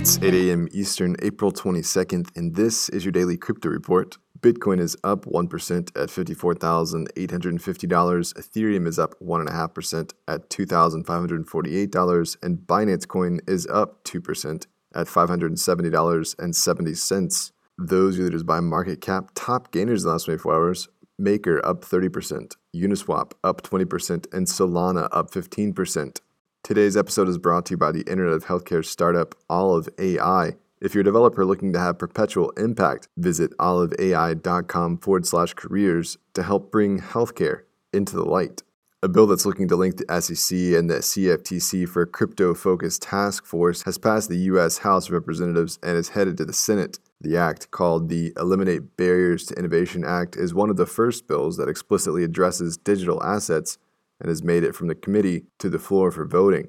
It's 8 a.m. Eastern, April 22nd, and this is your daily crypto report. Bitcoin is up 1% at $54,850. Ethereum is up 1.5% at $2,548. And Binance Coin is up 2% at $570.70. Those leaders by market cap, top gainers in the last 24 hours. Maker up 30%, Uniswap up 20%, and Solana up 15%. Today's episode is brought to you by the Internet of Healthcare startup Olive AI. If you're a developer looking to have perpetual impact, visit oliveai.com forward slash careers to help bring healthcare into the light. A bill that's looking to link the SEC and the CFTC for a crypto focused task force has passed the U.S. House of Representatives and is headed to the Senate. The act, called the Eliminate Barriers to Innovation Act, is one of the first bills that explicitly addresses digital assets and has made it from the committee to the floor for voting.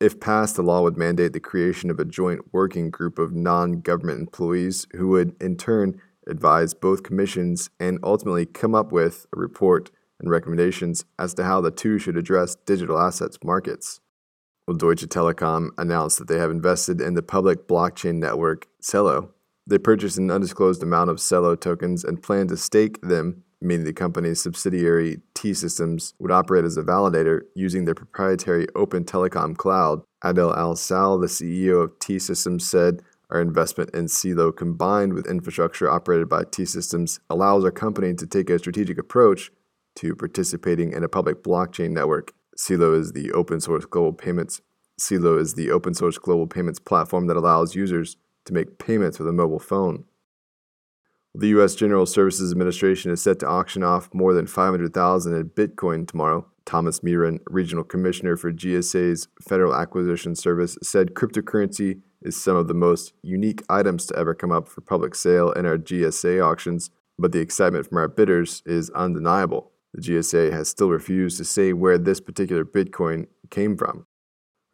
If passed, the law would mandate the creation of a joint working group of non government employees who would, in turn, advise both commissions and ultimately come up with a report and recommendations as to how the two should address digital assets markets. Well, Deutsche Telekom announced that they have invested in the public blockchain network Celo. They purchased an undisclosed amount of Celo tokens and plan to stake them meaning the company's subsidiary Systems would operate as a validator using their proprietary Open Telecom Cloud. Adel Al Saleh, the CEO of T Systems, said, Our investment in Celo combined with infrastructure operated by T Systems allows our company to take a strategic approach to participating in a public blockchain network. Celo is the open source global payments Celo is the open source global payments platform that allows users to make payments with a mobile phone. The U.S. General Services Administration is set to auction off more than 500,000 in Bitcoin tomorrow. Thomas Meiron, regional commissioner for GSA's Federal Acquisition Service, said cryptocurrency is some of the most unique items to ever come up for public sale in our GSA auctions, but the excitement from our bidders is undeniable. The GSA has still refused to say where this particular Bitcoin came from.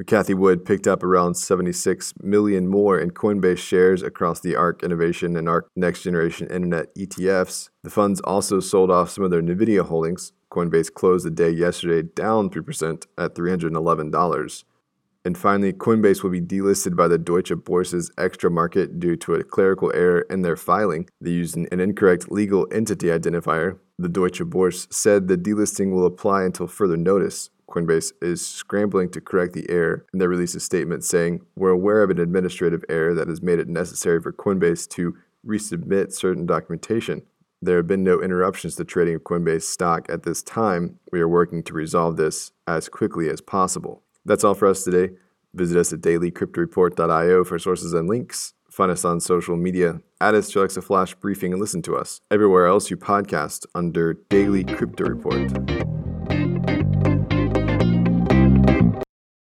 Cathie Wood picked up around 76 million more in Coinbase shares across the ARK Innovation and ARK Next Generation Internet ETFs. The funds also sold off some of their NVIDIA holdings. Coinbase closed the day yesterday down 3% at $311. And finally, Coinbase will be delisted by the Deutsche Börse's Xetra market due to a clerical error in their filing. They used an incorrect legal entity identifier. The Deutsche Börse said the delisting will apply until further notice. Coinbase is scrambling to correct the error, and they released a statement saying, We're aware of an administrative error that has made it necessary for Coinbase to resubmit certain documentation. There have been no interruptions to trading of Coinbase stock at this time. We are working to resolve this as quickly as possible. That's all for us today. Visit us at dailycryptoreport.io for sources and links. Find us on social media. Add us to Alexa Flash Briefing and listen to us everywhere else you podcast under Daily Crypto Report.